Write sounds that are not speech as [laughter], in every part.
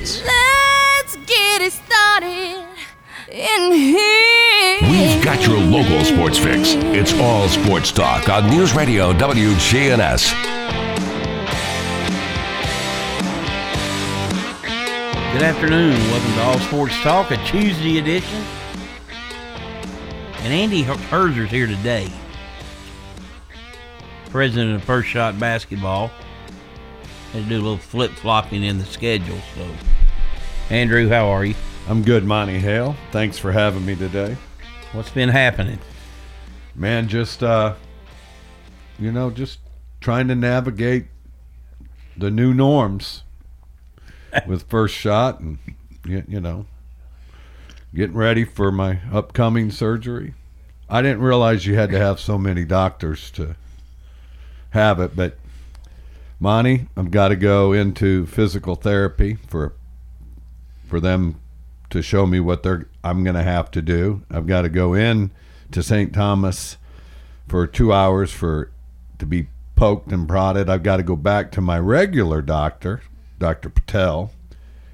insurance. Let's get it started in here. We've got your local sports fix. It's all sports talk on News Radio WGNS. Good afternoon. Welcome to All Sports Talk, a Tuesday edition. And Andy Herzer's here today, president of First Shot Basketball. Do a little flip flopping in the schedule. So, Andrew, how are you? I'm good, Monty Hale. Thanks for having me today. What's been happening? Man, just uh you know, just trying to navigate the new norms [laughs] with first shot and you know, getting ready for my upcoming surgery. I didn't realize you had to have so many doctors to have it, but Monty, I've got to go into physical therapy for for them to show me what they're I'm going to have to do. I've got to go in to St. Thomas for 2 hours for to be poked and prodded. I've got to go back to my regular doctor, Dr. Patel,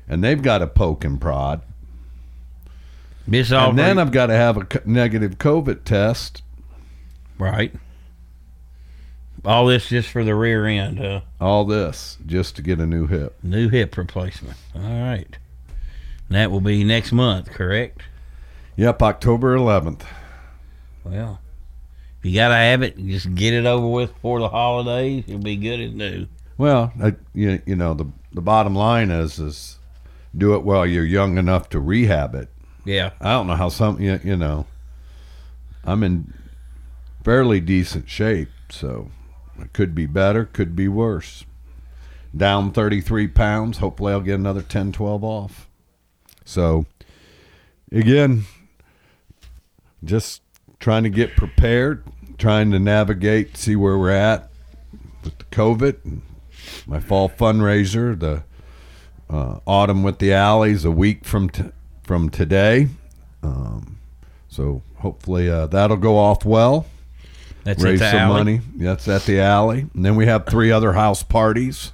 and they've got to poke and prod. Miss And then I've got to have a negative COVID test. right. All this just for the rear end, huh? All this just to get a new hip. New hip replacement. All right. And that will be next month, correct? Yep, October 11th. Well, if you gotta have it, just get it over with before the holidays. You'll be good as new. Well, I, you, you know the the bottom line is is do it while you're young enough to rehab it. Yeah. I don't know how some you, you know. I'm in fairly decent shape, so could be better, could be worse. Down 33 pounds. Hopefully, I'll get another 10, 12 off. So, again, just trying to get prepared, trying to navigate, see where we're at with the COVID. My fall fundraiser, the uh, autumn with the alleys, a week from t- from today. Um, so hopefully uh, that'll go off well. That's raise at the some alley. money. That's at the alley, and then we have three other house parties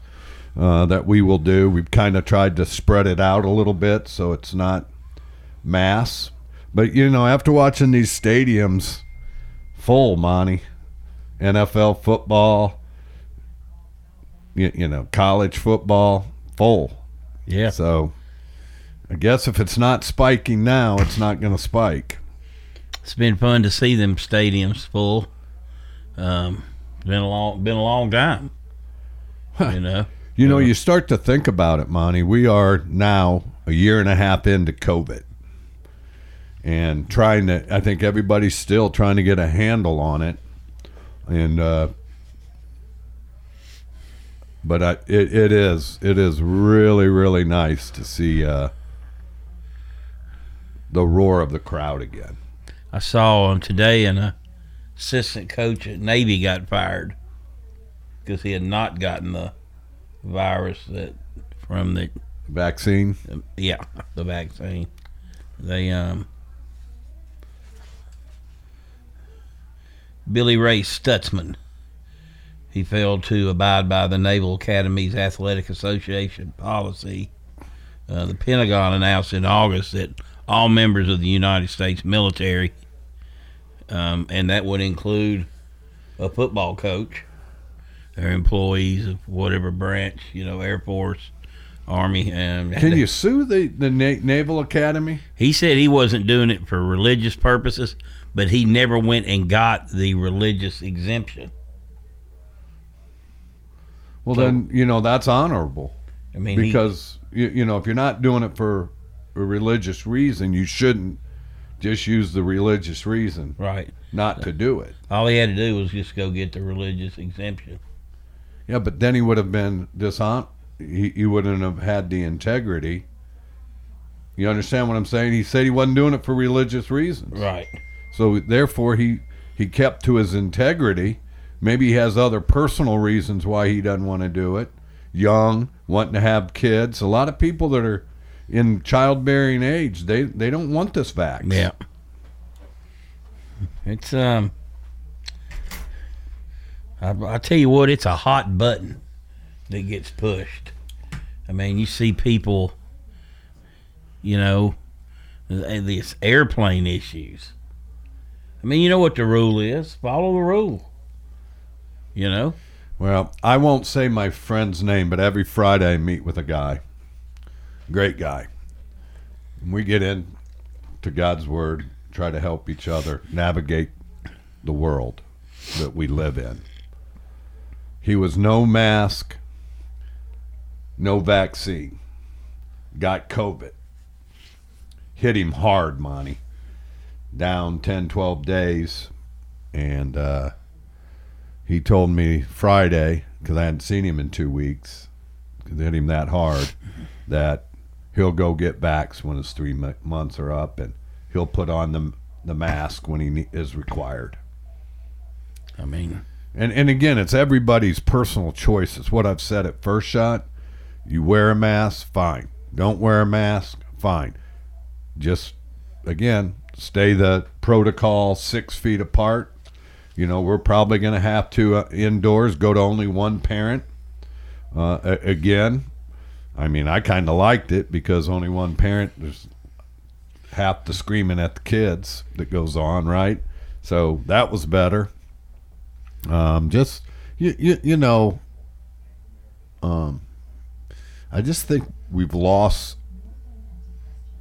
uh, that we will do. We've kind of tried to spread it out a little bit so it's not mass. But you know, after watching these stadiums full, Monty, NFL football, you, you know, college football full. Yeah. So I guess if it's not spiking now, it's not going to spike. It's been fun to see them stadiums full. Um, been a long, been a long time. You know. You know, you start to think about it, Monty. We are now a year and a half into COVID. And trying to, I think everybody's still trying to get a handle on it. And, uh, but I, it, it is, it is really, really nice to see, uh, the roar of the crowd again. I saw him today, and a assistant coach at Navy got fired because he had not gotten the virus that from the Vaccine. yeah the vaccine. They um Billy Ray Stutzmann. He failed to abide by the Naval Academy's Athletic Association policy. Uh, the Pentagon announced in August that all members of the United States military, um, and that would include a football coach, their employees of whatever branch, you know, Air Force, Army. Um, Can you sue the, the Na- Naval Academy? He said he wasn't doing it for religious purposes, but he never went and got the religious exemption. Well, So- then, you know, that's honorable. I mean, he- because you, you know if you're not doing it for a religious reason you shouldn't just use the religious reason right. not to do it. All he had to do was just go get the religious exemption. yeah but then he would have been dishon he, he wouldn't have had the integrity. You understand what i'm saying? He said he wasn't doing it for religious reasons. Right. so therefore he he kept to his integrity. Maybe he has other personal reasons why he doesn't want to do it. Young wanting to have kids. A lot of people that are in childbearing age they they don't want this vax Yeah. It's um. I, I tell you what, it's a hot button that gets pushed. I mean, you see people you know, th- this airplane issues. I mean, you know what the rule is. Follow the rule. You know. Well, I won't say my friend's name, but every Friday I meet with a guy. Great guy. And we get in to God's Word, try to help each other navigate the world that we live in. He was no mask, no vaccine. Got COVID. Hit him hard, Monty. Down 10, 12 days. And uh, he told me Friday, because I hadn't seen him in two weeks, because hit him that hard, that he'll go get vax when his three mo- months are up, and he'll put on the the mask when he ne- is required. I mean, And and again, it's everybody's personal choice. It's what I've said at first shot. You wear a mask, fine. Don't wear a mask, fine. Just again, stay the protocol six feet apart. You know, we're probably going to have to uh, indoors go to only one parent. Uh, again, I mean, I kind of liked it because only one parent. There's half the screaming at the kids that goes on, right? So that was better. Um, just you, you, you know, um, I just think we've lost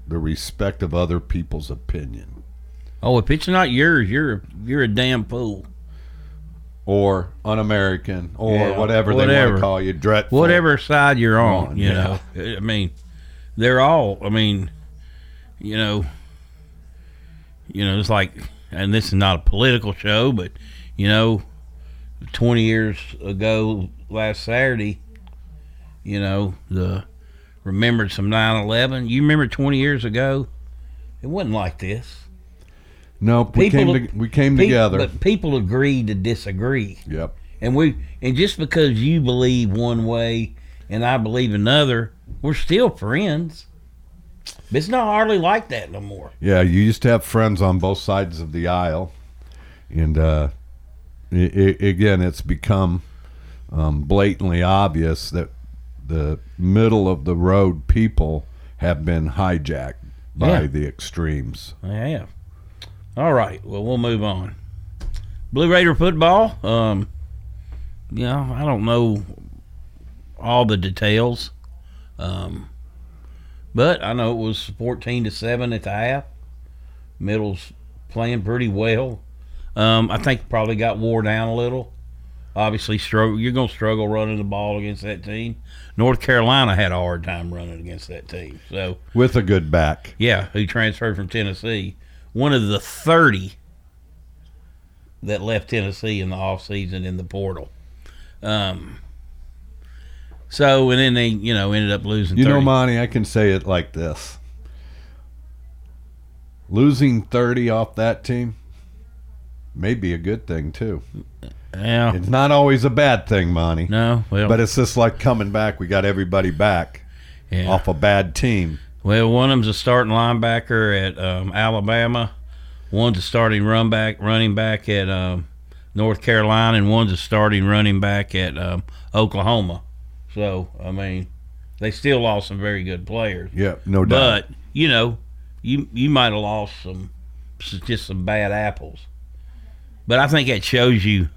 the respect of other people's opinion oh, if it's not yours, you're you're a damn fool. Or un-American or Yeah, whatever, they want to call you, dreadful. Whatever side you're on, On, you yeah. know. I mean, they're all. I mean, you know, you know, it's like, and this is not a political show, but you know, 20 years ago, last Saturday, you know, the remembered some 9/11. You remember 20 years ago? It wasn't like this. Nope, we People- came to, we came Pe- together. but people agreed to disagree. yep. And we and just because you believe one way and I believe another, we're still friends. But it's not hardly like that no more. Yeah, you used to have friends on both sides of the aisle, and uh, i i again, it's become um, blatantly obvious that the middle of the road people have been hijacked by Yeah. the extremes. Have. All right. Well, we'll move on. Blue Raider football. Um, you know, I don't know all the details, um, but I know it was fourteen to seven at the half. Middle's playing pretty well. Um, I think probably got wore down a little. Obviously, struggle. You're going to struggle running the ball against that team. North Carolina had a hard time running against that team. So With a good back. yeah, who transferred from Tennessee. One of the 30 that left Tennessee in the offseason in the portal. Um, so, and then they, you know, ended up losing You 30. know, Monty, I can say it like this. Losing 30 off that team may be a good thing, too. yeah. It's not always a bad thing, Monty. No, well, But it's just like coming back. We got everybody back yeah. off a bad team. Well, one of them's a starting linebacker at um, Alabama. One's a starting run back, running back at um, North Carolina, and one's a starting running back at um, Oklahoma. So, I mean, they still lost some very good players. Yeah, no doubt. But you know, you you might have lost some, just some bad apples. But I think it shows you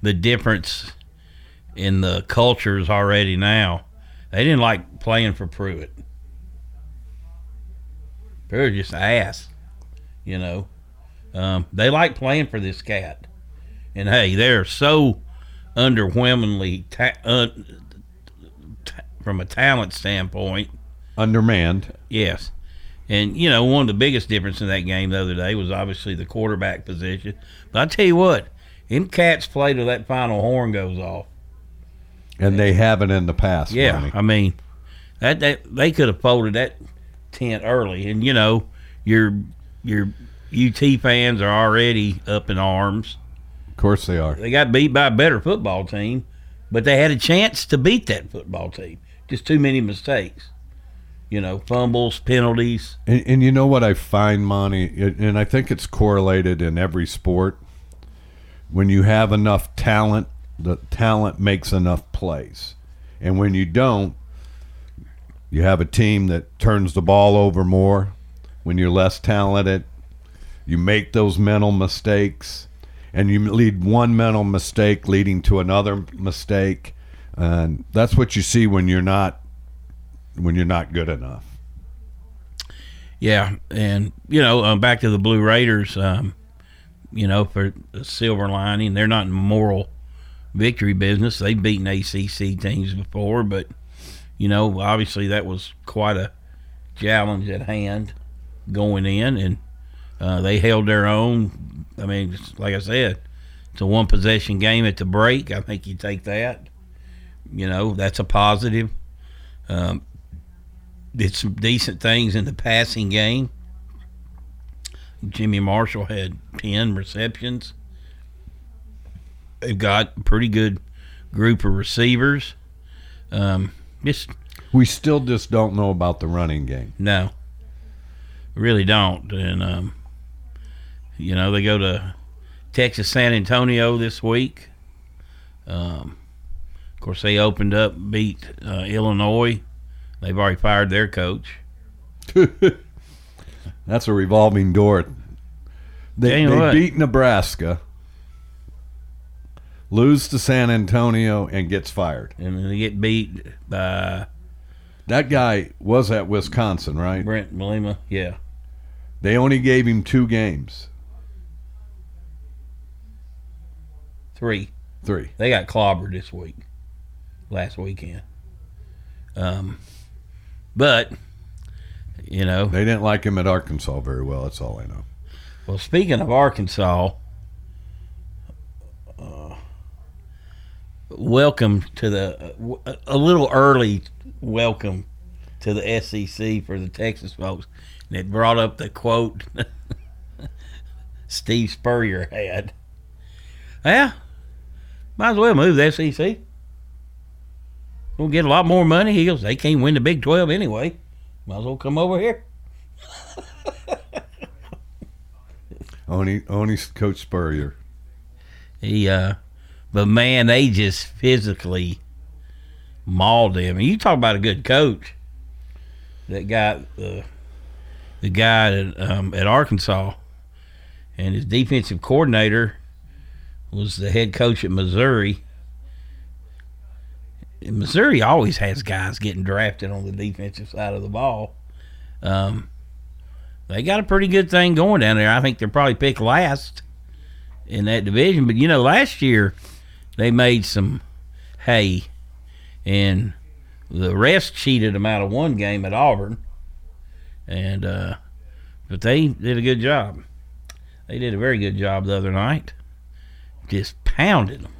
the difference in the cultures already now. They didn't like playing for Pruitt. Pruitt just ass, you know. Um, they like playing for this cat, and hey, they're so underwhelmingly ta- uh, ta- from a talent standpoint. Undermanned. Yes. And, you know, one of the biggest difference in that game the other day was obviously the quarterback position. But I tell you what, them cats play till that final horn goes off. And they haven't in the past. Yeah. I mean, that, that they could have folded that tent early. And, you know, your your UT fans are already up in arms. Of course they are. They got beat by a better football team, but they had a chance to beat that football team. Just too many mistakes. You know, fumbles, penalties. And, and you know what I find, Monty, and I think it's correlated in every sport. When you have enough talent, the talent makes enough plays, and when you don't, You have a team that turns the ball over more when you're less talented. You make those mental mistakes, and you lead one mental mistake leading to another mistake, and that's what you see when you're not when you're not good enough. Yeah, and you know, um, back to the Blue Raiders. Um, you know, for the silver lining, they're not in moral victory business. They've beaten ACC teams before, but you know, obviously that was quite a challenge at hand going in, and uh, they held their own. I mean, like I said, it's a one possession game at the break. I think you take that. You know, that's a positive. Um, did some decent things in the passing game. Jimmy Marshall had 10 receptions. They've got a pretty good group of receivers. Um, just, We still just don't know about the running game. no, really don't. And, um, you know, they go to Texas San Antonio this week. Um, of course, they opened up, beat uh, Illinois. They've already fired their coach. [laughs] That's a revolving door. They, they beat Nebraska, lose to San Antonio, and gets fired. And then they get beat by That guy was at Wisconsin, right? Brent Bielema. Yeah. They only gave him two games. Three. Three. They got clobbered this week, last weekend. Um, but you know, They didn't like him at Arkansas very well. That's all I know. well, speaking of Arkansas, welcome to the a little early welcome to the SEC for the Texas folks. And it brought up the quote [laughs] Steve Spurrier had. Yeah, might as well move the SEC. We'll get a lot more money. He goes, they can't win the Big 12 anyway. Might as well come over here. Only, only Coach Spurrier. He, uh, but man, they just physically mauled him. And you talk about a good coach. That guy, uh, the guy at, um, at Arkansas, and his defensive coordinator was the head coach at Missouri. And Missouri always has guys getting drafted on the defensive side of the ball. Um, they got a pretty good thing going down there. I think they're probably picked last in that division. But you know, last year they made some hay, and the rest cheated them out of one game at Auburn. And uh, but they did a good job. They did a very good job the other night. Just pounded them.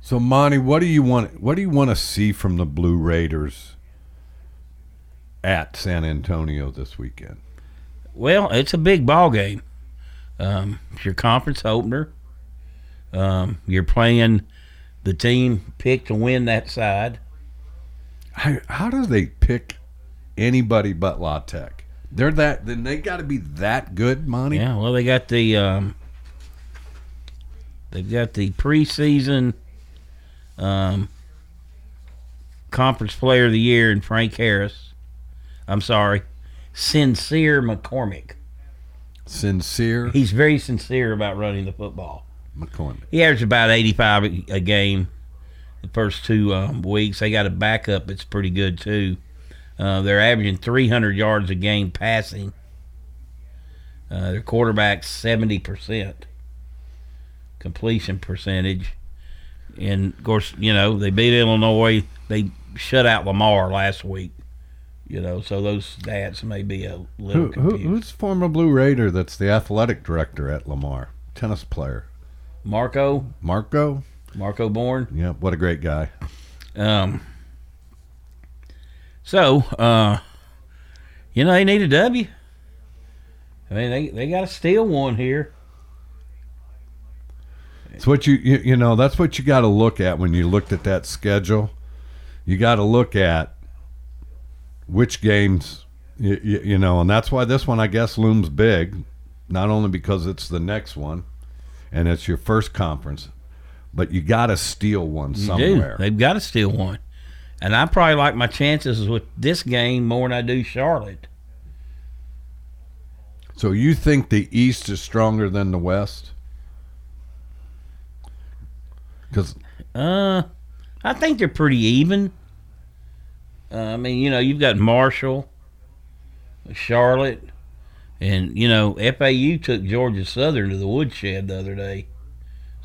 So Monty, what do you want? What do you want to see from the Blue Raiders at San Antonio this weekend? Well, it's a big ball game. Um, it's your conference opener. Um, you're playing the team picked to win that side. How, how do they pick anybody but La Tech? They're that. Then they got to be that good, Monty. Yeah, well, they got the um, they've got the preseason um, conference player of the year in Frank Harris. I'm sorry, sincere McCormick. Sincere He's very sincere about running the football. McCormick. He averaged about 85 a- game the first two um, weeks. They got a backup that's pretty good too. Uh, they're averaging 300 yards a game passing. Uh, their quarterback's 70% completion percentage. And of course, you know, they beat Illinois. They shut out Lamar last week. You know, so those stats may be a little Who, who, who's former Blue Raider that's the athletic director at Lamar? Tennis player. Marco, Marco? Marco Born. Yeah, what a great guy. Um. So, uh, you know, they need a W. I mean, they they got to steal one here. It's what you, you you know, that's what you got to look at when you looked at that schedule. You got to look at which games you, you, you know, and that's why this one I guess looms big, not only because it's the next one and it's your first conference, but you got to steal one somewhere. They've got to steal one, and I probably like my chances with this game more than I do Charlotte. So you think the East is stronger than the West? Because Uh, I think they're pretty even. Uh, I mean, you know, you've got Marshall, Charlotte, and you know, FAU took Georgia Southern to the woodshed the other day.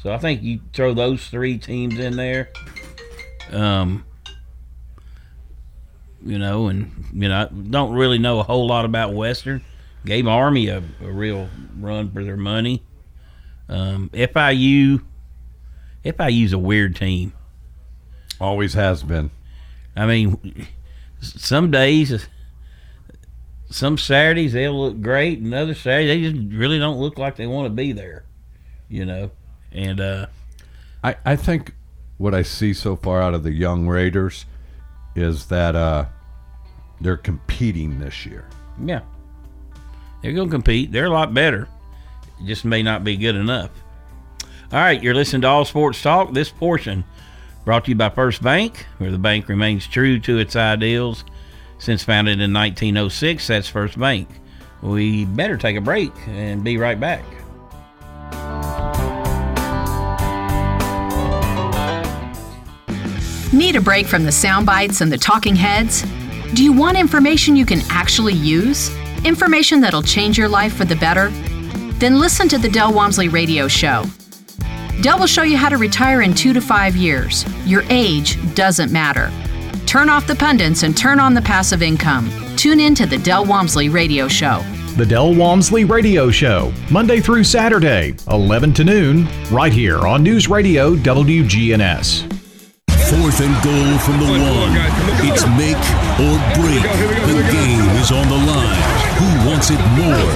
So I think you throw those three teams in there. Um, you know, and you know, I don't really know a whole lot about Western. Gave Army a, a real run for their money. Um, FIU, FIU's a weird team. always has been. I mean, some days, some Saturdays they'll look great, and other Saturdays they just really don't look like they want to be there. You know, and uh, I, I think what I see so far out of the young Raiders is that uh, they're competing this year. yeah, they're gonna compete. They're a lot better. It just may not be good enough. All right, you're listening to All Sports Talk. This portion brought to you by First Bank, where the bank remains true to its ideals since founded in 1906. That's First Bank. We better take a break and be right back. Need a break from the sound bites and the talking heads? Do you want information you can actually use? Information that'll change your life for the better? Then listen to the Del Walmsley Radio Show. Del will show you how to retire in two to five years. Your age doesn't matter. Turn off the pundits and turn on the passive income. Tune in to the Del Walmsley Radio Show. The Del Walmsley Radio Show, Monday through Saturday, 11 to noon, right here on News Radio WGNS. Fourth and goal from the one. It's make or break. The game is on the line. Who wants it more?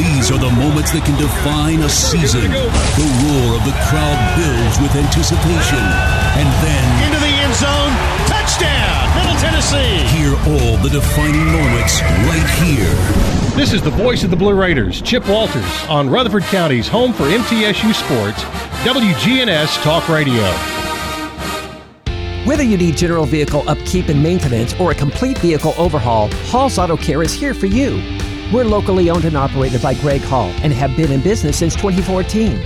These are the moments that can define a season. The roar of the crowd builds with anticipation. And then into the end zone. Touchdown, Middle Tennessee. hear all the defining moments right here. This is the voice of the Blue Raiders, Chip Walters, on Rutherford County's home for MTSU Sports, WGNS Talk Radio. Whether you need general vehicle upkeep and maintenance or a complete vehicle overhaul, Hall's Auto Care is here for you. We're locally owned and operated by Greg Hall and have been in business since 2014.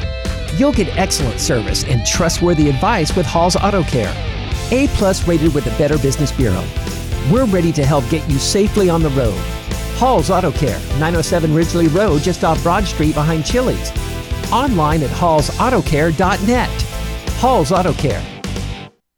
You'll get excellent service and trustworthy advice with Hall's Auto Care. A plus rated with the Better Business Bureau. We're ready to help get you safely on the road. Hall's Auto Care, 907 Ridgely Road, just off Broad Street behind Chili's. Online at hallsautocare.net. Hall's Auto Care.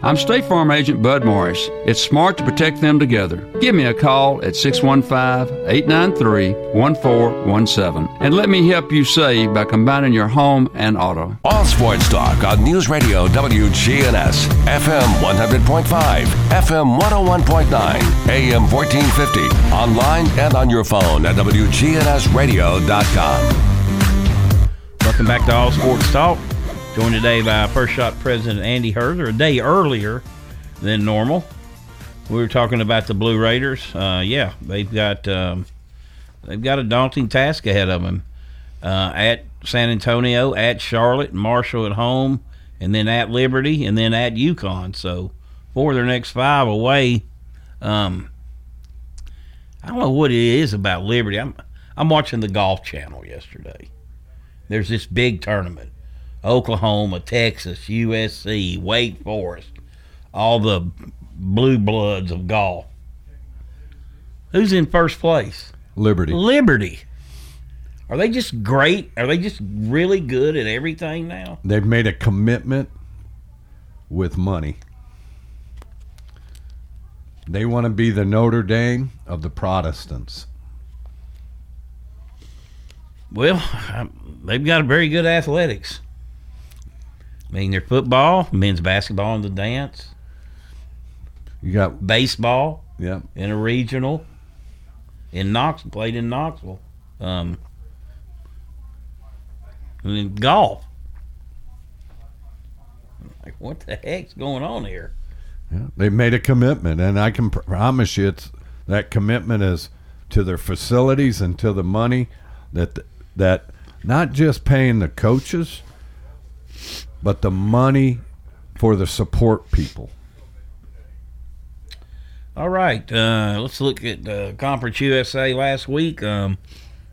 I'm State Farm Agent Bud Morris. It's smart to protect them together. Give me a call at 615 893 1417 and let me help you save by combining your home and auto. All Sports Talk on News Radio WGNS, FM 100.5, FM 101.9, AM 1450, online and on your phone at WGNSradio.com. Welcome back to All Sports Talk. Joined today by First Shot President Andy Herzer, a day earlier than normal. We were talking about the Blue Raiders. Uh, yeah, they've got um, they've got a daunting task ahead of them. Uh, at San Antonio, at Charlotte, Marshall at home, and then at Liberty, and then at UConn. So for their next five away. Um, I don't know what it is about Liberty. I'm I'm watching the Golf Channel yesterday. There's this big tournament. Oklahoma, Texas, USC, Wake Forest, all the blue bloods of golf. Who's in first place? Liberty. Liberty. Are they just great? Are they just really good at everything now? They've made a commitment with money. They want to be the Notre Dame of the Protestants. Well, [laughs] they've got a very good athletics. I mean, their football, men's basketball and the dance, You got baseball yeah. in a regional in Knox played in Knoxville. Um, and then golf. Like, what the heck's going on here? Yeah, they made a commitment, and I can promise you, it's that commitment is to their facilities and to the money that that not just paying the coaches, but the money for the support people. All right, uh, let's look at uh, Conference USA last week. Um,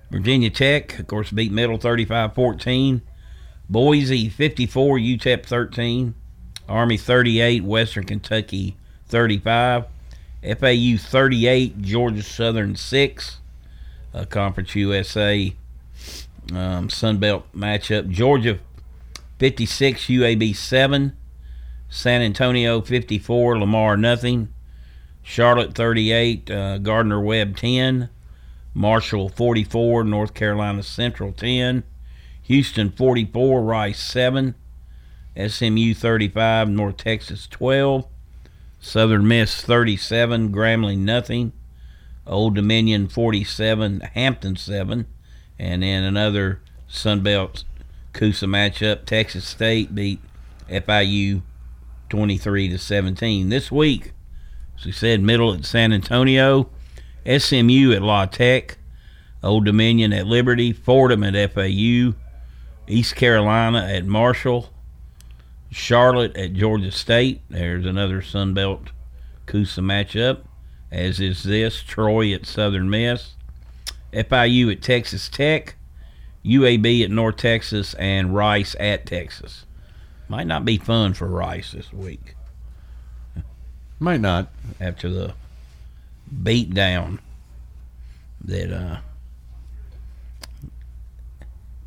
Virginia Tech, of course, beat Middle 35-14. Boise 54, UTEP 13. Army 38, Western Kentucky 35. FAU 38, Georgia Southern 6. Uh, Conference USA um, Sun Belt matchup. Georgia 56, UAB 7. San Antonio 54, Lamar nothing. Charlotte 38, uh, Gardner Webb 10. Marshall 44, North Carolina Central 10. Houston 44, Rice 7. SMU 35, North Texas 12. Southern Miss 37, Grambling nothing. Old Dominion 47, Hampton 7. And then another Sunbelt Coosa matchup. Texas State beat FIU 23 to 17. This week, as we said, middle at San Antonio, SMU at La Tech, Old Dominion at Liberty, Fordham at FAU, East Carolina at Marshall, Charlotte at Georgia State. There's another Sun Belt Coosa matchup, as is this Troy at Southern Miss, FIU at Texas Tech, UAB at North Texas, and Rice at Texas. Might not be fun for Rice this week. Might not after the beat down that uh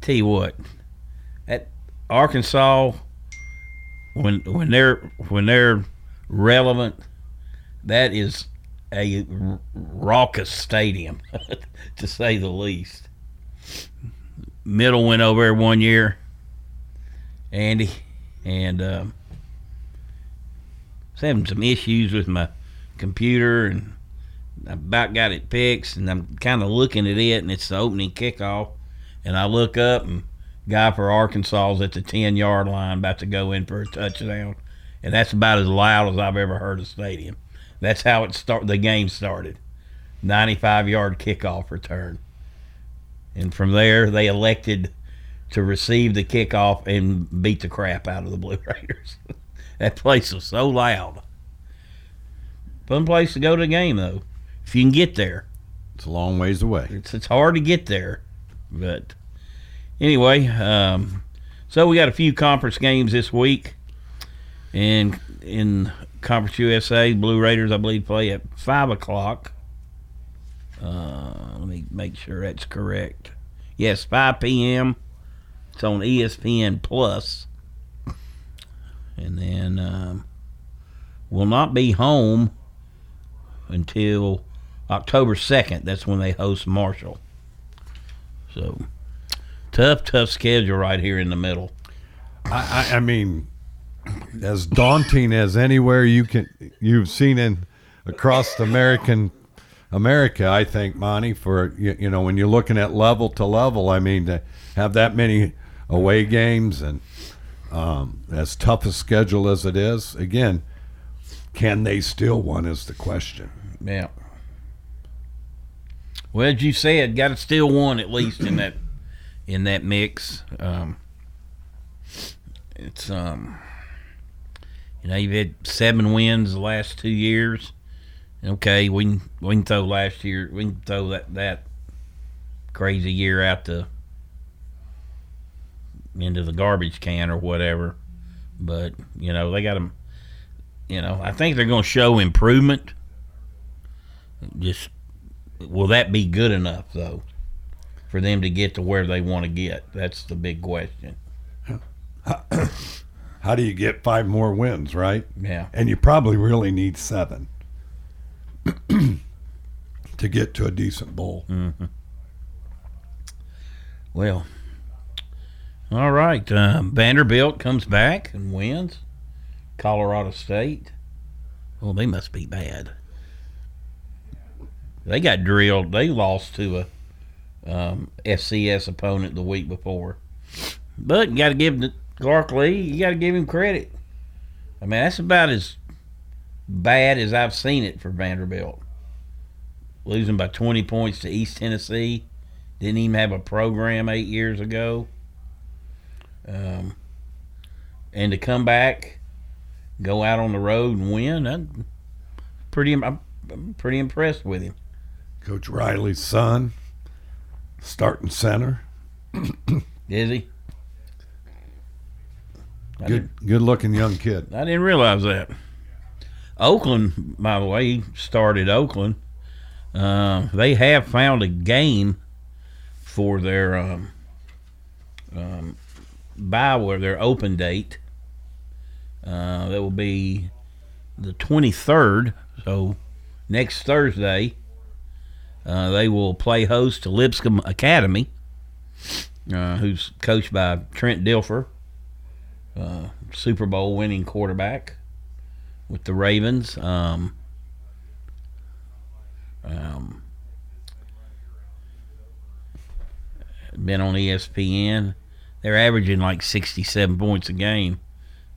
tell you what at Arkansas when when they're when they're relevant that is a raucous stadium [laughs] to say the least middle went over there one year Andy and um was having some issues with my computer and I about got it fixed and I'm kind of looking at it and it's the opening kickoff and I look up and guy for Arkansas is at the 10 yard line about to go in for a touchdown and that's about as loud as I've ever heard a stadium. That's how it start the game started. 95 yard kickoff return. And from there they elected to receive the kickoff and beat the crap out of the Blue Raiders. [laughs] that place was so loud. Fun place to go to the game though, if you can get there. It's a long ways away. It's it's hard to get there, but anyway, um, so we got a few conference games this week, and in Conference USA, Blue Raiders I believe play at five o'clock. Uh, let me make sure that's correct. Yes, five p.m. It's on ESPN Plus, and then um, will not be home until October 2nd. That's when they host Marshall. So tough, tough schedule right here in the middle. I, I, I mean, as daunting as anywhere you can you've seen in across the American America, I think, Monty, for you, you know when you're looking at level to level. I mean, to have that many away games and um, as tough a schedule as it is, again, can they steal one? Is the question. Yeah. Well, as you said, got to steal one at least in that in that mix. Um, it's um, you know, you've had seven wins the last two years. Okay, we can we can throw last year. We can throw that that crazy year out the into the garbage can or whatever. But you know, they got them. You know, I think they're going to show improvement. Just will that be good enough though for them to get to where they want to get? That's the big question. [coughs] How do you get five more wins, right? Yeah. And you probably really need seven to get to a decent bowl. Mm-hmm. Well, all right. Um, Vanderbilt comes back and wins. Colorado State. Well, they must be bad. They got drilled. They lost to a um, FCS opponent the week before. But you got to give Clark Lea. You got to give him credit. I mean, that's about as bad as I've seen it for Vanderbilt. Losing by 20 points to East Tennessee. Didn't even have a program eight years ago. Um, and to come back, go out on the road and win, I'm pretty, I'm, I'm pretty impressed with him. Coach Riley's son, starting center. Is he? Good, good looking young kid. I didn't realize that. Oakland, by the way, started Oakland. Uh, they have found a game for their um, um, buy where their open date. Uh, that will be the 23rd, so next Thursday. Uh, they will play host to Lipscomb Academy, uh, who's coached by Trent Dilfer, uh, Super Bowl winning quarterback with the Ravens. Um, um, been on ESPN. They're averaging like 67 points a game.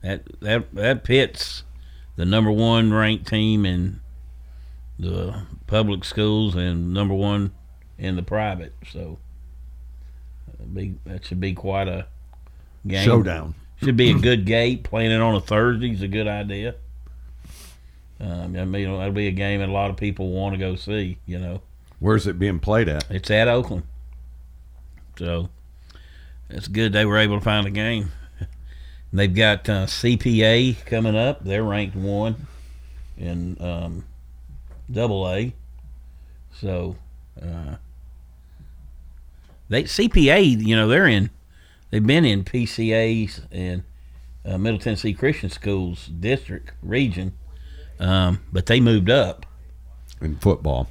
That that that pits the number one ranked team in the public schools and number one in the private. So that'd be, that should be quite a game. Showdown. Should be a good gate. Playing it on a Thursday is a good idea. Um, I mean, that'll be a game that a lot of people want to go see. You know, Where's it being played at? it's at Oakland, so it's good they were able to find a game. [laughs] They've got uh, CPA coming up. They're ranked one in um, Double A, so uh, they CPA. You know, they're in. They've been in PCA's and uh, Middle Tennessee Christian Schools district region, um, but they moved up. In football.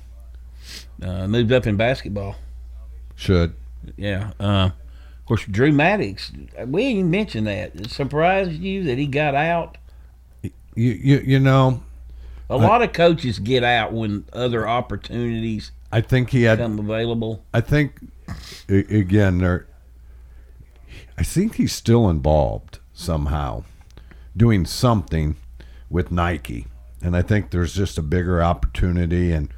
Uh, moved up in basketball. Should. Yeah. Uh, of course, Drew Maddox. We didn't mention that. It surprised you that he got out. You, you, you know, A lot of coaches get out when other opportunities I think he had come available. I think again there. I think he's still involved somehow, doing something with Nike, and I think there's just a bigger opportunity, and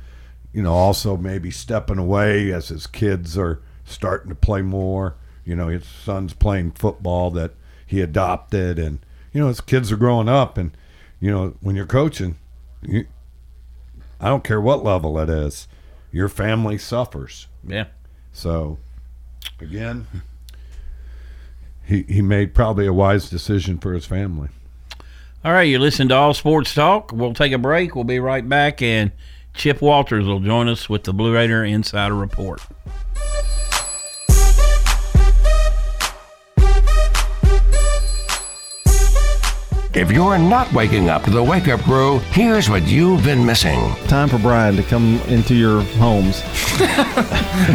you know also maybe stepping away as his kids are starting to play more. You know his son's playing football that he adopted, and you know his kids are growing up, and you know when you're coaching, you, I don't care what level it is, your family suffers. Yeah. So, again, he he made probably a wise decision for his family. All right, you listen to All Sports Talk. We'll take a break. We'll be right back, and Chip Walters will join us with the Blue Raider Insider Report. If you're not waking up to the wake up crew, here's what you've been missing. Time for Brian to come into your homes. [laughs]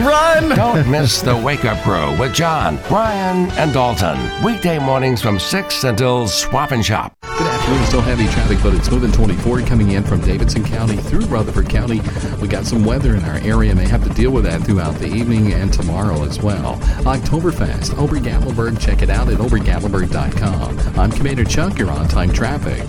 Run! Don't miss the wake up crew with John, Brian, and Dalton. Weekday mornings from 6 until swap and shop. Good afternoon. Still heavy traffic, but it's moving 24 coming in from Davidson County through Rutherford County. We got some weather in our area. May have to deal with that throughout the evening and tomorrow as well. Oktoberfest, Ober Gatlinburg. Check it out at obergatlinburg.com. I'm Commander Chuck. You're on time traffic.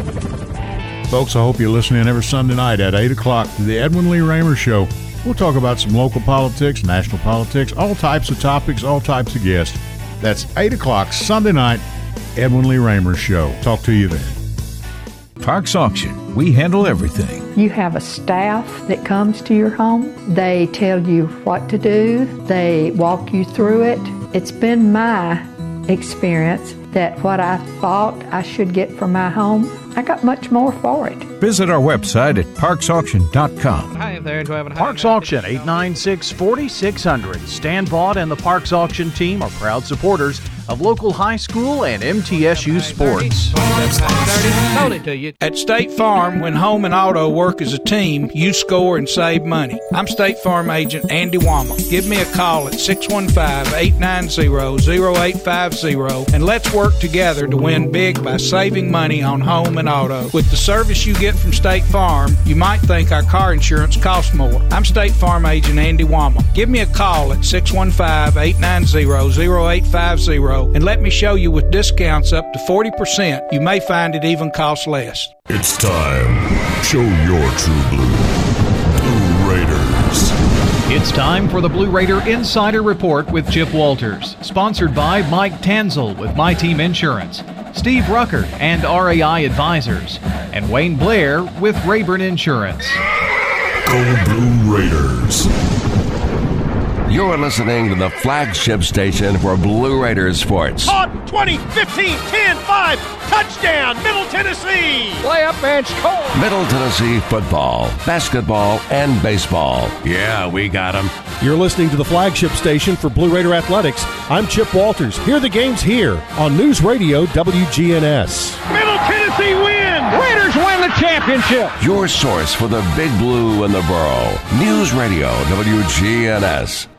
Folks, I hope you're listening every Sunday night at 8 o'clock to the Edwin Lee Raymer Show. We'll talk about some local politics, national politics, all types of topics, all types of guests. That's 8 o'clock Sunday night, Edwin Lee Raymer Show. Talk to you then. Parks Auction. We handle everything. You have a staff that comes to your home. They tell you what to do, they walk you through it. It's been my experience that what I thought I should get for my home, I got much more for it. Visit our website at parksauction.com. Hi there, do I have a Parks Auction 896 4600. Stan Vaught and the Parks Auction team are proud supporters of local high school and MTSU sports. Sold it to you. At State Farm, when home and auto work as a team, you score and save money. I'm State Farm agent Andy Wama. Give me a call at 615-890-0850 and let's work together to win big by saving money on home and auto. With the service you get from State Farm, you might think our car insurance costs more. I'm State Farm agent Andy Wama. Give me a call at 615-890-0850 and let me show you with discounts up to 40%. You may find it even costs less. It's time. Show your true blue. Blue Raiders. It's time for the Blue Raider Insider Report with Chip Walters, sponsored by Mike Tanzel with My Team Insurance, Steve Rucker and RAI Advisors, and Wayne Blair with Rayburn Insurance. Go Blue Raiders. You're listening to the flagship station for Blue Raiders sports. On 20, 15, 10, 5, touchdown, Middle Tennessee. Play up, bench, Cole. Middle Tennessee football, basketball, and baseball. Yeah, we got them. You're listening to the flagship station for Blue Raider Athletics. I'm Chip Walters. Hear the games here on News Radio WGNS. Middle Tennessee win. Raiders win the championship. Your source for the Big Blue and the Borough. News Radio WGNS.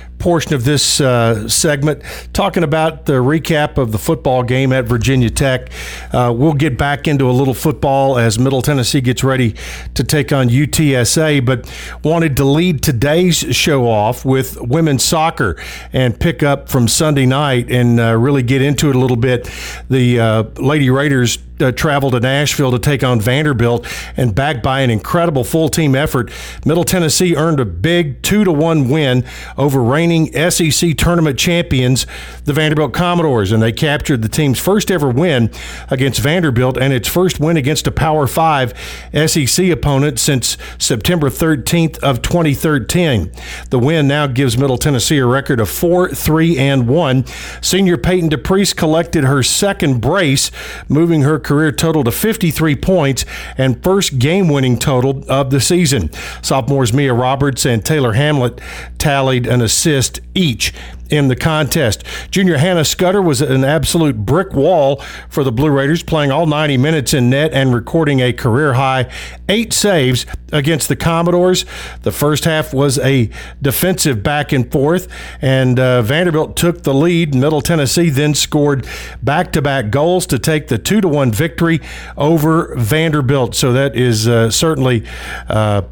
portion of this uh, segment talking about the recap of the football game at Virginia Tech. Uh, we'll get back into a little football as Middle Tennessee gets ready to take on UTSA, but wanted to lead today's show off with women's soccer and pick up from Sunday night and uh, really get into it a little bit. The uh, Lady Raiders uh, travel to Nashville to take on Vanderbilt, and backed by an incredible full team effort, Middle Tennessee earned a big two to one win over reigning SEC tournament champions, the Vanderbilt Commodores, and they captured the team's first ever win against Vanderbilt and its first win against a Power Five SEC opponent since September 13th of 2013. The win now gives Middle Tennessee a record of four, three, and one. Senior Peyton DePriest collected her second brace, moving her career total to 53 points and first game winning total of the season. Sophomores Mia Roberts and Taylor Hamlet tallied an assist each in the contest. Junior Hannah Scudder was an absolute brick wall for the Blue Raiders, playing all 90 minutes in net and recording a career high eight saves against the Commodores. The first half was a defensive back and forth, and uh, Vanderbilt took the lead. Middle Tennessee then scored back to back goals to take the 2 to 1 victory over Vanderbilt. So that is uh, certainly. Uh,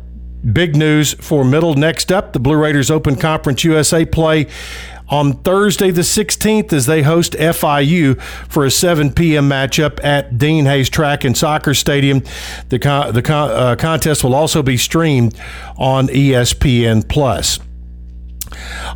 Big news for Middle. Next up, the Blue Raiders Open Conference USA play on Thursday the 16th as they host FIU for a 7 p.m. matchup at Dean Hayes Track and Soccer Stadium. The con- the con- uh, contest will also be streamed on ESPN Plus.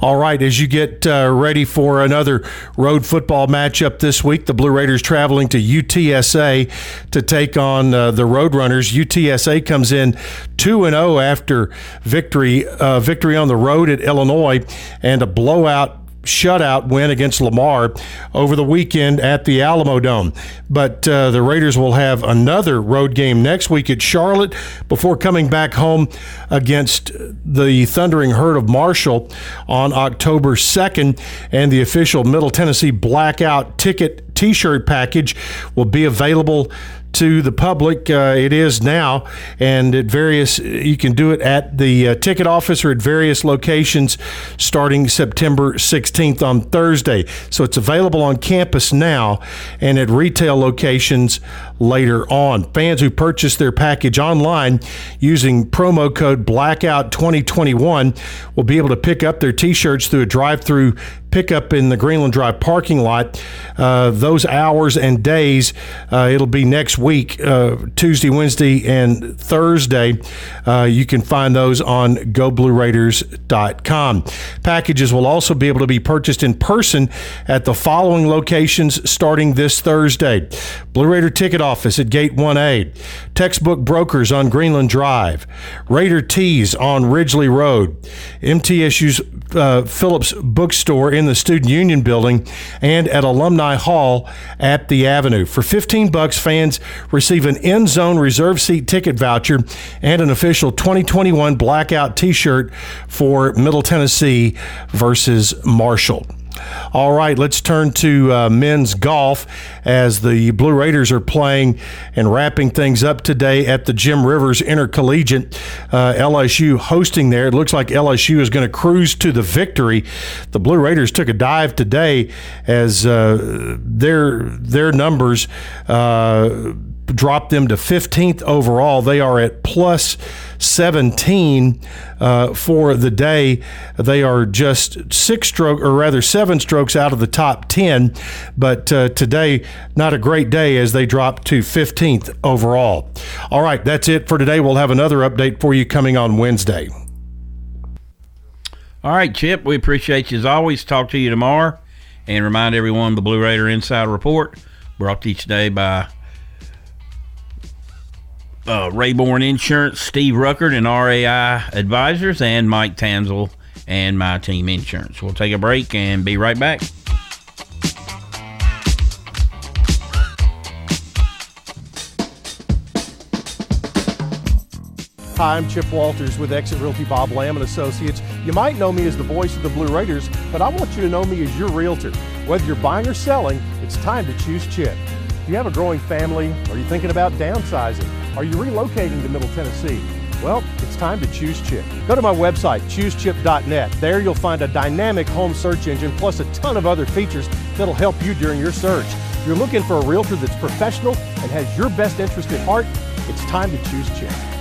All right, as you get uh, ready for another road football matchup this week, the Blue Raiders traveling to UTSA to take on uh, the Roadrunners. UTSA comes in 2 and 0 after victory uh, victory on the road at Illinois and a blowout shutout win against Lamar over the weekend at the Alamo Dome. But uh, the Raiders will have another road game next week at Charlotte before coming back home against the Thundering Herd of Marshall on October 2nd. And the official Middle Tennessee Blackout ticket t shirt package will be available to the public. Uh, it is now, and at various you can do it at the uh, ticket office or at various locations starting September 16th on Thursday. So it's available on campus now and at retail locations later on. Fans who purchase their package online using promo code Blackout 2021 will be able to pick up their T-shirts through a drive-through pickup in the Greenland Drive parking lot. Uh, those hours and days, uh, it'll be next week, uh, Tuesday, Wednesday, and Thursday. Uh, you can find those on GoBlueRaiders.com. Packages will also be able to be purchased in person at the following locations starting this Thursday: Blue Raider Ticket Office at Gate 1A, Textbook Brokers on Greenland Drive, Raider Tees on Ridgely Road, MTSU's uh, Phillips Bookstore in the Student Union Building, and at Alumni Hall at the Avenue. For 15 bucks, fans receive an end zone reserve seat ticket voucher and an official 2021 blackout T-shirt for Middle Tennessee versus Marshall. All right, let's turn to uh, men's golf as the Blue Raiders are playing and wrapping things up today at the Jim Rivers Intercollegiate. Uh, LSU hosting there. It looks like LSU is going to cruise to the victory. The Blue Raiders took a dive today as uh, their their numbers uh, dropped them to 15th overall. They are at plus 17 uh, for the day. They are just six stroke, or rather seven strokes out of the top 10. But uh, today, not a great day as they drop to 15th overall. All right, that's it for today. We'll have another update for you coming on Wednesday. All right, Chip, we appreciate you as always. Talk to you tomorrow. And remind everyone the Blue Raider Insider Report brought to you today by uh, Rayborn Insurance, Steve Ruckert and RAI Advisors, and Mike Tanzel and My Team Insurance. We'll take a break and be right back. Hi, I'm Chip Walters with Exit Realty Bob Lamb and Associates. You might know me as the voice of the Blue Raiders, but I want you to know me as your realtor. Whether you're buying or selling, it's time to choose Chip. Do you have a growing family? Are you thinking about downsizing? Are you relocating to Middle Tennessee? Well, it's time to choose Chip. Go to my website, choosechip.net. There you'll find a dynamic home search engine plus a ton of other features that'll help you during your search. If you're looking for a realtor that's professional and has your best interest at heart, it's time to choose Chip.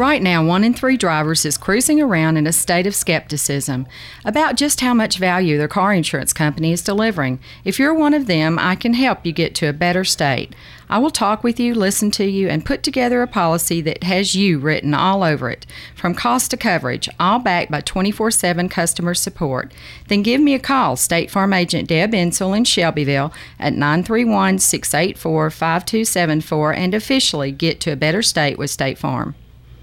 Right now, one in three drivers is cruising around in a state of skepticism about just how much value their car insurance company is delivering. If you're one of them, I can help you get to a better state. I will talk with you, listen to you, and put together a policy that has you written all over it, from cost to coverage, all backed by 24 7 customer support. Then give me a call, State Farm Agent Deb Insel in Shelbyville at 931 684 5274, and officially get to a better state with State Farm.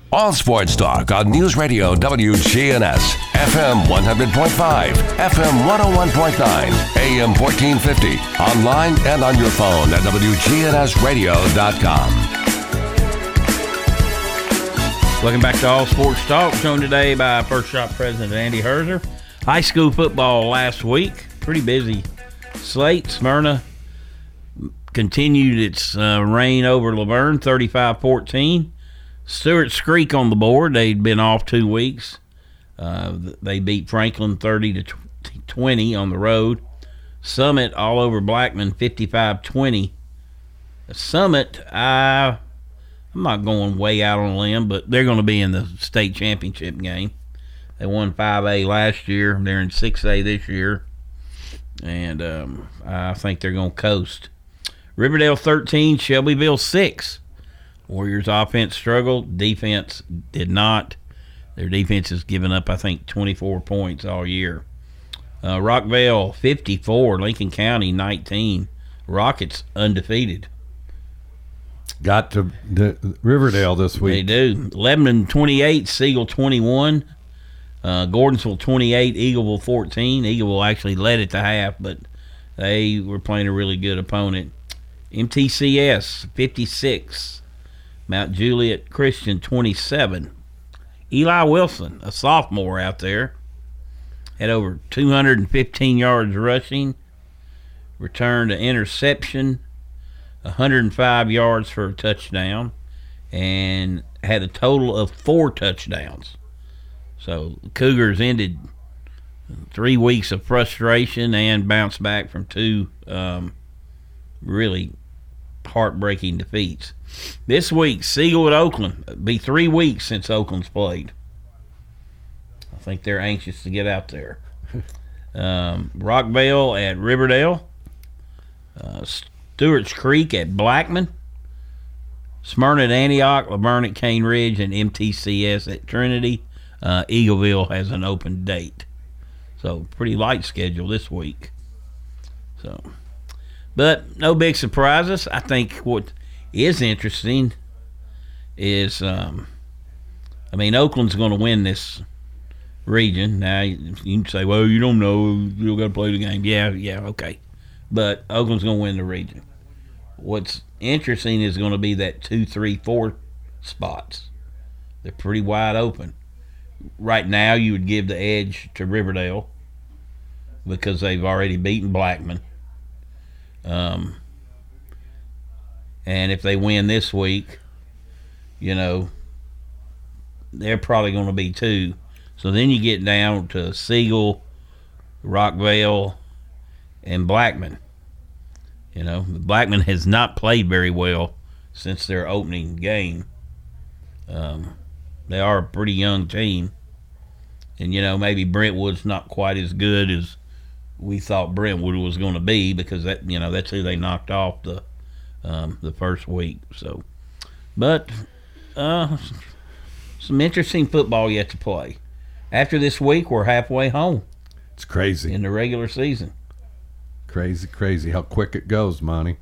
All Sports Talk on News Radio WGNS, FM 100.5, FM 101.9, AM 1450, online and on your phone at WGNSradio.com. Welcome back to All Sports Talk, joined today by First Shot President Andy Herzer. High school football last week, pretty busy slate. Smyrna continued its uh, reign over La Vergne, 35 14. Stewart's Creek on the board. They'd been off two weeks. Uh, they beat Franklin 30 to 20 on the road. Summit all over Blackman 55 20. Summit, I, I'm not going way out on a limb, but they're going to be in the state championship game. They won 5A last year. They're in 6A this year. And um, I think they're going to coast. Riverdale 13, Shelbyville 6. Warriors offense struggled, defense did not. Their defense has given up, I think, 24 points all year. Uh, Rockvale 54, Lincoln County 19. Rockets undefeated. Got to the Riverdale this week. They do. Lebanon 28, Siegel 21. Uh, Gordonsville 28, Eagleville 14. Eagleville actually led it to half, but they were playing a really good opponent. MTCS 56, Mount Juliet Christian 27. Eli Wilson, a sophomore out there, had over 215 yards rushing, returned an interception, 105 yards for a touchdown, and had a total of four touchdowns. So the Cougars ended three weeks of frustration and bounced back from two um, really heartbreaking defeats. This week, Siegel at Oakland. It'll be three weeks since Oakland's played. I think they're anxious to get out there. [laughs] Um, Rockvale at Riverdale. Uh, Stewart's Creek at Blackman. Smyrna at Antioch, La Vergne at Cane Ridge, and MTCS at Trinity. Uh, Eagleville has an open date. So, pretty light schedule this week. So, but no big surprises. I think what is interesting is, um, I mean, Oakland's going to win this region. Now you can say, well, you don't know, you got to play the game. Yeah, yeah, okay, but Oakland's going to win the region. What's interesting is going to be that two, three, four spots. They're pretty wide open. Right now, you would give the edge to Riverdale, because they've already beaten Blackman. Um, and if they win this week, you know, they're probably going to be two. So then you get down to Siegel, Rockvale, and Blackman. You know, Blackman has not played very well since their opening game. Um, they are a pretty young team. And, you know, maybe Brentwood's not quite as good as we thought Brentwood was going to be because that, you know, that's who they knocked off the um, the first week. So, but uh, some interesting football yet to play. After this week, we're halfway home. It's crazy in the regular season. Crazy, crazy how quick it goes, Monty.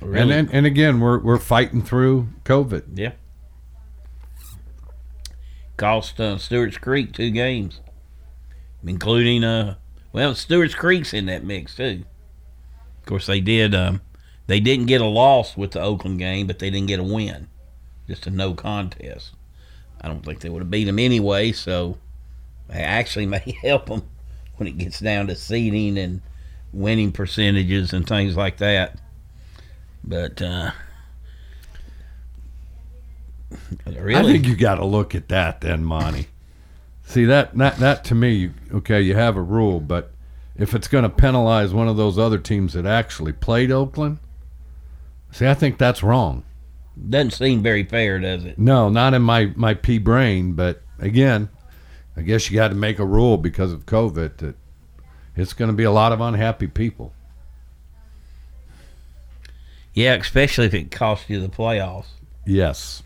really. And, and and again, we're we're fighting through COVID. Yeah. Cost uh, Stewart's Creek two games, including uh, well, Stewart's Creek's in that mix too. Of course, they did. Um, they didn't get a loss with the Oakland game, but they didn't get a win, just a no contest. I don't think they would have beat them anyway, so they actually [laughs] may help them when it gets down to seeding and winning percentages and things like that. But uh, really, I think you got to look at that then, Monty. See that that that to me, okay, you have a rule, but if it's going to penalize one of those other teams that actually played Oakland, see, I think that's wrong. doesn't seem very fair, does it? No, not in my my pea brain, but again, I guess you got to make a rule because of COVID that it's going to be a lot of unhappy people. Yeah, especially if it costs you the playoffs. Yes.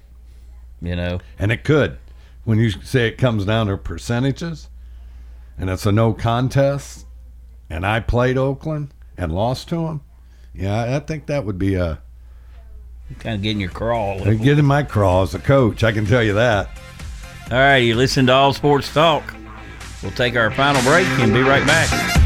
You know, And it could. When you say it comes down to percentages and it's a no contest and I played Oakland and lost to them, yeah, I think that would be a kind of getting your crawl. I'd get my craw as a coach, I can tell you that. All right, you listen to All Sports Talk. We'll take our final break and be right back.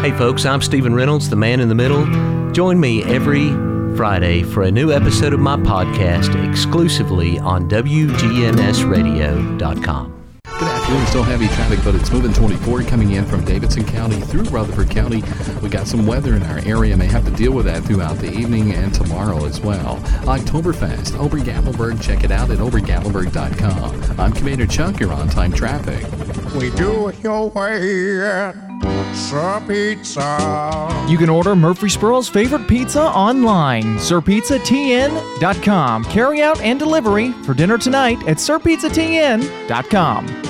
Hey folks, I'm Stephen Reynolds, the man in the middle. Join me every Friday for a new episode of my podcast exclusively on WGNSradio.com. Good afternoon. Still heavy traffic, but it's moving 24 coming in from Davidson County through Rutherford County. We got some weather in our area. May have to deal with that throughout the evening and tomorrow as well. Oktoberfest, Ober Gatlinburg. Check it out at obergatlinburg.com. I'm Commander Chuck. You're on time traffic. We do it your way at Sir Pizza. You can order Murfreesboro's favorite pizza online, sirpizzatn.com. Carry out and delivery for dinner tonight at sirpizzatn.com.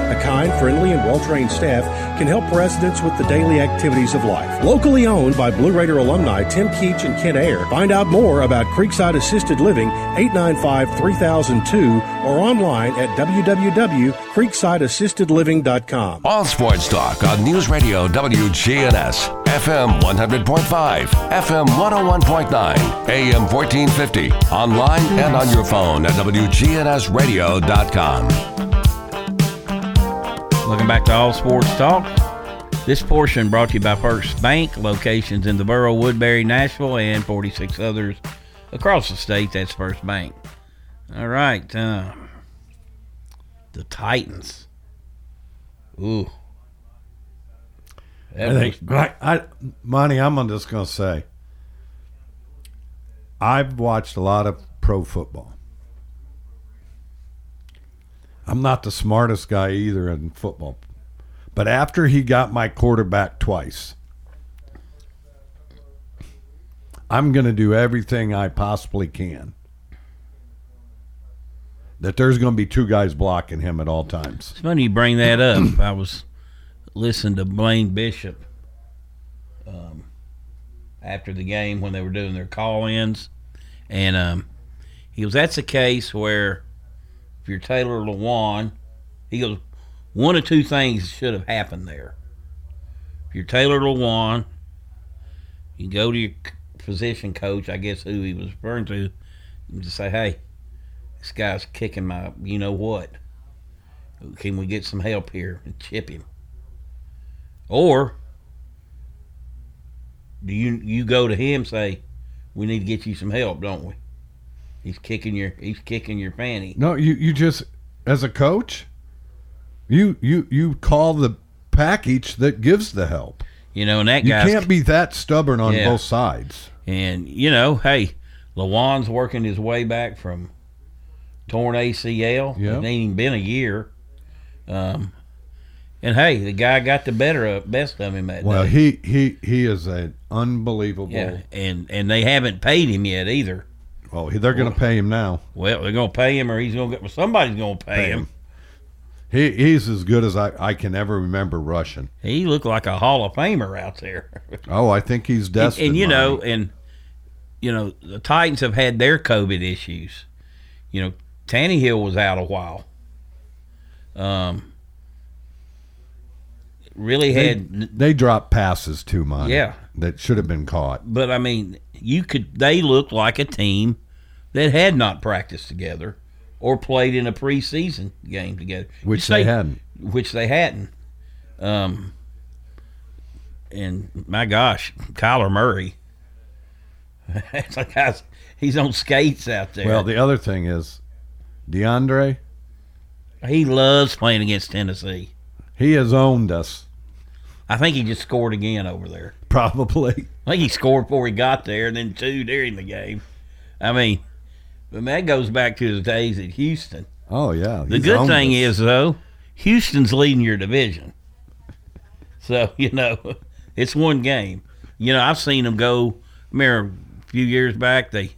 A kind, friendly, and well trained staff can help residents with the daily activities of life. Locally owned by Blue Raider alumni Tim Keach and Kent Ayer. Find out more about Creekside Assisted Living 895 3002 or online at www.creeksideassistedliving.com. All sports talk on News Radio WGNS, FM 100.5, FM 101.9, AM 1450, online and on your phone at WGNSradio.com. Welcome back to All Sports Talk. This portion brought to you by First Bank, locations in the borough, Woodbury, Nashville, and 46 others across the state. That's First Bank. All right. Uh, the Titans. Ooh. I think, I, I, Monty, I'm just going to say, I've watched a lot of pro football. I'm not the smartest guy either in football, but after he got my quarterback twice, I'm going to do everything I possibly can that there's going to be two guys blocking him at all times. It's funny you bring that up. [coughs] I was listening to Blaine Bishop um, after the game when they were doing their call-ins, and um, he was, "That's a case where if you're Taylor Lewan, he goes, one of two things should have happened there. If you're Taylor Lewan, you go to your position coach, I guess who he was referring to, and just say, hey, this guy's kicking my, you know what? Can we get some help here and chip him? Or do you you go to him say, we need to get you some help, don't we? He's kicking your he's kicking your fanny. No, you you just as a coach, you you you call the package that gives the help. You know, and that You can't be that stubborn on Yeah. both sides. And you know, hey, Lewan's working his way back from torn ACL. Yeah. It ain't even been a year. Um, and hey, the guy got the better of best of him that Well, day. he he he is an unbelievable. yeah, and and they haven't paid him yet either. Oh, they're going to pay him now. Well, they're gonna pay him, or he's gonna get. Somebody's gonna pay, Pay him. him. He he's as good as I, I can ever remember rushing. He looked like a Hall of Famer out there. [laughs] Oh, I think he's destined. and you know, Monty. and you know, the Titans have had their COVID issues. You know, Tannehill was out a while. Um, really they, had, they dropped passes too, much. Yeah. that should have been caught. but I mean, you could. They looked like a team that had not practiced together or played in a preseason game together, Which You they hadn't. Which they hadn't. Um, and my gosh, Kyler Murray. it's like guys, he's on skates out there. Well, the other thing is, DeAndre, he loves playing against Tennessee. He has owned us. I think he just scored again over there. Probably. I think he scored before he got there, and then two during the game. I mean, but that goes back to his days at Houston. Oh yeah. The good thing us. is though, Houston's leading your division. So, [laughs] you know, it's one game. You know, I've seen them go I remember a few years back they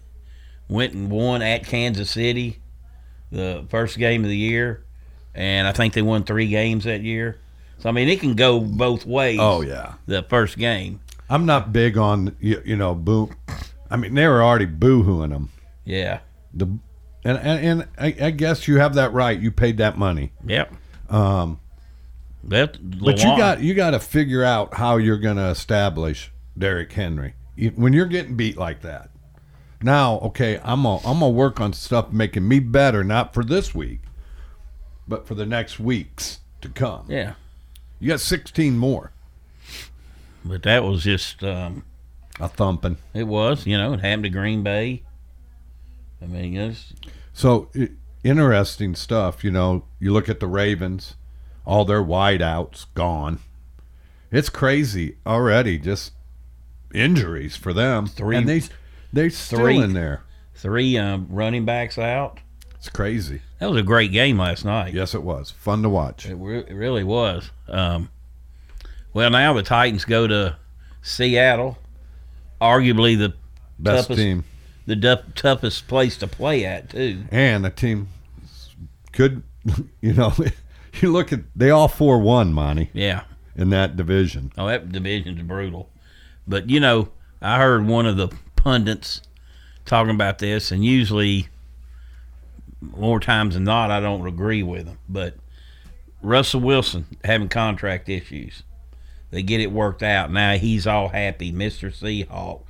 went and won at Kansas City the first game of the year and I think they won 3 games that year. So I mean, it can go both ways. Oh, yeah. The first game. I'm not big on you, you know boo. I mean, they were already boo-hooing them. Yeah. The and and, and I, I guess you have that right. You paid that money. Yep. Um, That but you got you got to figure out how you're going to establish Derrick Henry when you're getting beat like that. Now, okay, I'm gonna I'm gonna work on stuff making me better, not for this week, but for the next weeks to come. Yeah. You got 16 more. But that was just um, a thumping. It was, you know, it happened to Green Bay. I mean, it's So i interesting stuff. You know, you look at the Ravens, all their wideouts gone. It's crazy already. Just injuries for them. Three- and they they're still three- in there. three um, running backs out. It's crazy. That was a great game last night. Yes, it was fun to watch. It, re- it really was. Um, well, now the Titans go to Seattle, arguably the Best toughest, team. the du- toughest place to play at too. And a team could, [laughs] you know, [laughs] you look at they all four won, Monty. Yeah. In that division. Oh, that division's brutal. But you know, I heard one of the pundits talking about this, and usually, more times than not, I don't agree with them. But Russell Wilson having contract issues, they get it worked out. Now he's all happy, Mister Seahawk.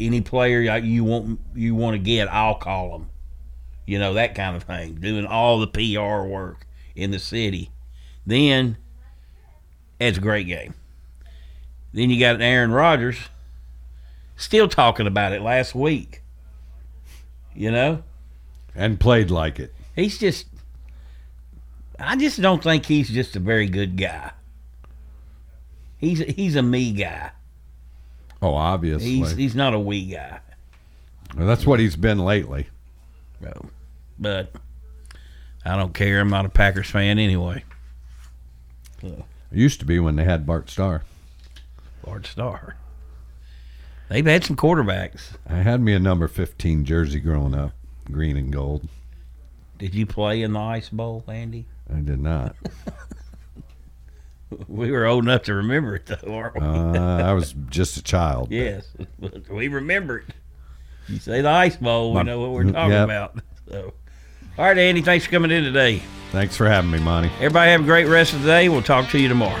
Any player you want you want to get, I'll call him. You know that kind of thing. Doing all the PR work in the city. Then it's a great game. Then you got Aaron Rodgers still talking about it last week. You know? And played like it. He's just I just don't think he's just a very good guy. He's he's a me guy. Oh, obviously. He's he's not a we guy. Well, that's what he's been lately. But I don't care. I'm not a Packers fan anyway. So, It used to be when they had Bart Starr. Bart Starr. They've had some quarterbacks. I had me a number 15 jersey growing up, green and gold. Did you play in the ice bowl, Andy? I did not. [laughs] We were old enough to remember it, though, aren't we? Uh, I was just a child. [laughs] yes, but we remember it. You say the ice bowl, we know what we're talking yep. about. So, all right, Andy, thanks for coming in today. Thanks for having me, Monty. Everybody have a great rest of the day. We'll talk to you tomorrow.